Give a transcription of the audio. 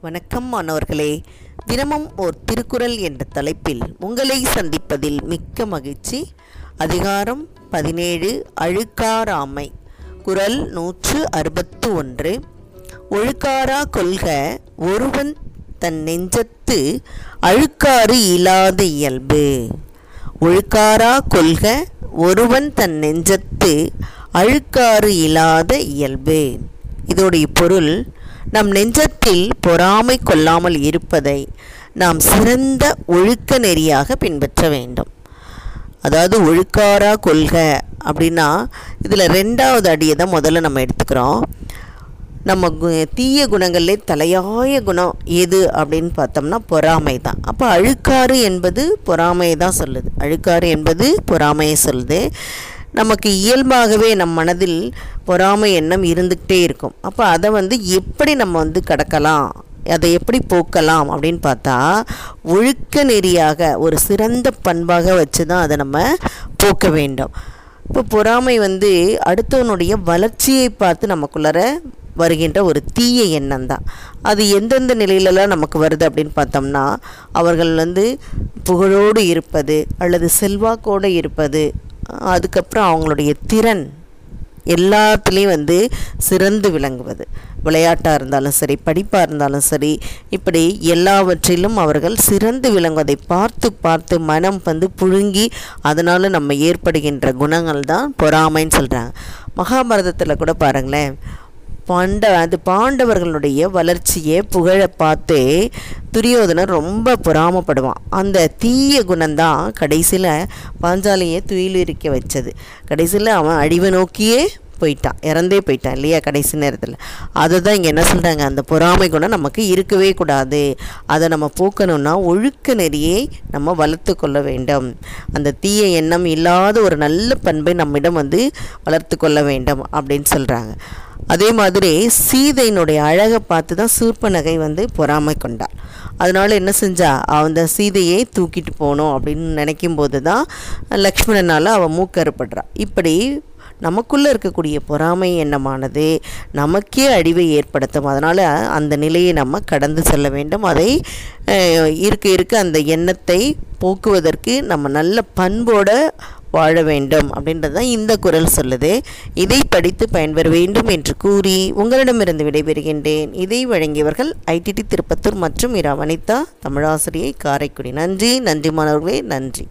வணக்கம் மாணவர்களே. தினமும் ஓர் திருக்குறள் என்ற தலைப்பில் உங்களை சந்திப்பதில் மிக்க மகிழ்ச்சி. அதிகாரம் பதினேழு அழுக்காராமை குறள் நூற்று அறுபத்து ஒன்று. ஒழுக்காரா கொள்க ஒருவன் தன் நெஞ்சத்து அழுக்காறு இல்லாத இயல்பு. ஒழுக்காரா கொள்க ஒருவன் தன் நெஞ்சத்து அழுக்காறு இல்லாத இயல்பு. இதோடைய பொருள் நம் நெஞ்சத்தில் பொறாமை கொள்ளாமல் இருப்பதை நாம் சிறந்த ஒழுக்க நெறியாக பின்பற்ற வேண்டும். அதாவது ஒழுக்காரா கொள்க அப்படின்னா இதில் ரெண்டாவது அடியை தான் முதல்ல நம்ம எடுத்துக்கிறோம். நம்ம கு- தீய குணங்களிலே தலையாய குணம் எது அப்படின்னு பார்த்தோம்னா பொறாமை தான். அப்போ அழுக்காறு என்பது பொறாமையை தான் சொல்லுது. அழுக்காறு என்பது பொறாமையை சொல்லுது. நமக்கு இயல்பாகவே நம் மனதில் பொறாமை எண்ணம் இருந்துக்கிட்டே இருக்கும். அப்போ அதை வந்து எப்படி நம்ம வந்து கடக்கலாம்? அதை எப்படி போக்கலாம் அப்படின்னு பார்த்தா ஒழுக்க நெறியாக ஒரு சிறந்த பண்பாக வச்சு தான் அதை நம்ம போக்க வேண்டும். இப்போ பொறாமை வந்து அடுத்தவனுடைய வளர்ச்சியை பார்த்து நமக்குள்ளார வருகின்ற ஒரு தீய எண்ணம் தான். அது எந்தெந்த நிலையிலலாம் நமக்கு வருது அப்படின்னு பார்த்தோம்னா அவர்கள் வந்து புகழோடு இருப்பது அல்லது செல்வாக்கோடு இருப்பது அதுக்கப்புறம் அவங்களுடைய திறன் எல்லாத்துலேயும் வந்து சிறந்து விளங்குவது. விளையாட்டாக இருந்தாலும் சரி படிப்பாக இருந்தாலும் சரி இப்படி எல்லாவற்றிலும் அவர்கள் சிறந்து விளங்குவதை பார்த்து பார்த்து மனம் வந்து புழுங்கி அதனால் நம்ம ஏற்படுகின்ற குணங்கள் தான் பொறாமைன்னு சொல்கிறாங்க மகாபாரதத்தில் கூட பாருங்களேன் பாண்ட அது பாண்டவர்களுடைய வளர்ச்சியை புகழை பார்த்து துரியோதனன் ரொம்ப பொறாமப்படுவான். அந்த தீய குணம்தான் கடைசியில் பாஞ்சாலியை துயிலிருக்க வச்சது. கடைசியில் அவன் அழிவை நோக்கியே போயிட்டான் இறந்தே போயிட்டான் இல்லையா கடைசி நேரத்தில்? அதை தான் இங்கே என்ன சொல்கிறாங்க அந்த பொறாமை குணம் நமக்கு இருக்கவே கூடாது. அதை நம்ம போக்கணும்னா ஒழுக்க நெறியை நம்ம வளர்த்து கொள்ள வேண்டும். அந்த தீய எண்ணம் இல்லாத ஒரு நல்ல பண்பை நம்மிடம் வந்து வளர்த்து கொள்ள வேண்டும் அப்படின்னு சொல்கிறாங்க அதே மாதிரி சீதையினுடைய அழகை பார்த்து தான் சூர்பனகை வந்து பொறாமை கொண்டாள் அதனால் என்ன செஞ்சா அந்த சீதையை தூக்கிட்டு போகணும் அப்படின்னு நினைக்கும் போது தான் லக்ஷ்மணனால் அவள் மூக்கறுப்படுறாள் இப்படி நமக்குள்ளே இருக்கக்கூடிய பொறாமை எண்ணமானது நமக்கே அழிவை ஏற்படுத்தும். அதனால் அந்த நிலையை நம்ம கடந்து செல்ல வேண்டும். அதை இருக்க இருக்க அந்த எண்ணத்தை போக்குவதற்கு நம்ம நல்ல பண்போட வாழ வேண்டும் அப்படின்றது தான் இந்த குரல் சொல்லுது. இதை படித்து பயன்பெற வேண்டும் என்று கூறி உங்களிடமிருந்து விடைபெறுகின்றேன். இதை வழங்கியவர்கள் ஐடிடி திருப்பத்தூர் மற்றும் இரா வனிதா தமிழாசிரியை காரைக்குடி. நன்றி நன்றி மாணவர்களே நன்றி.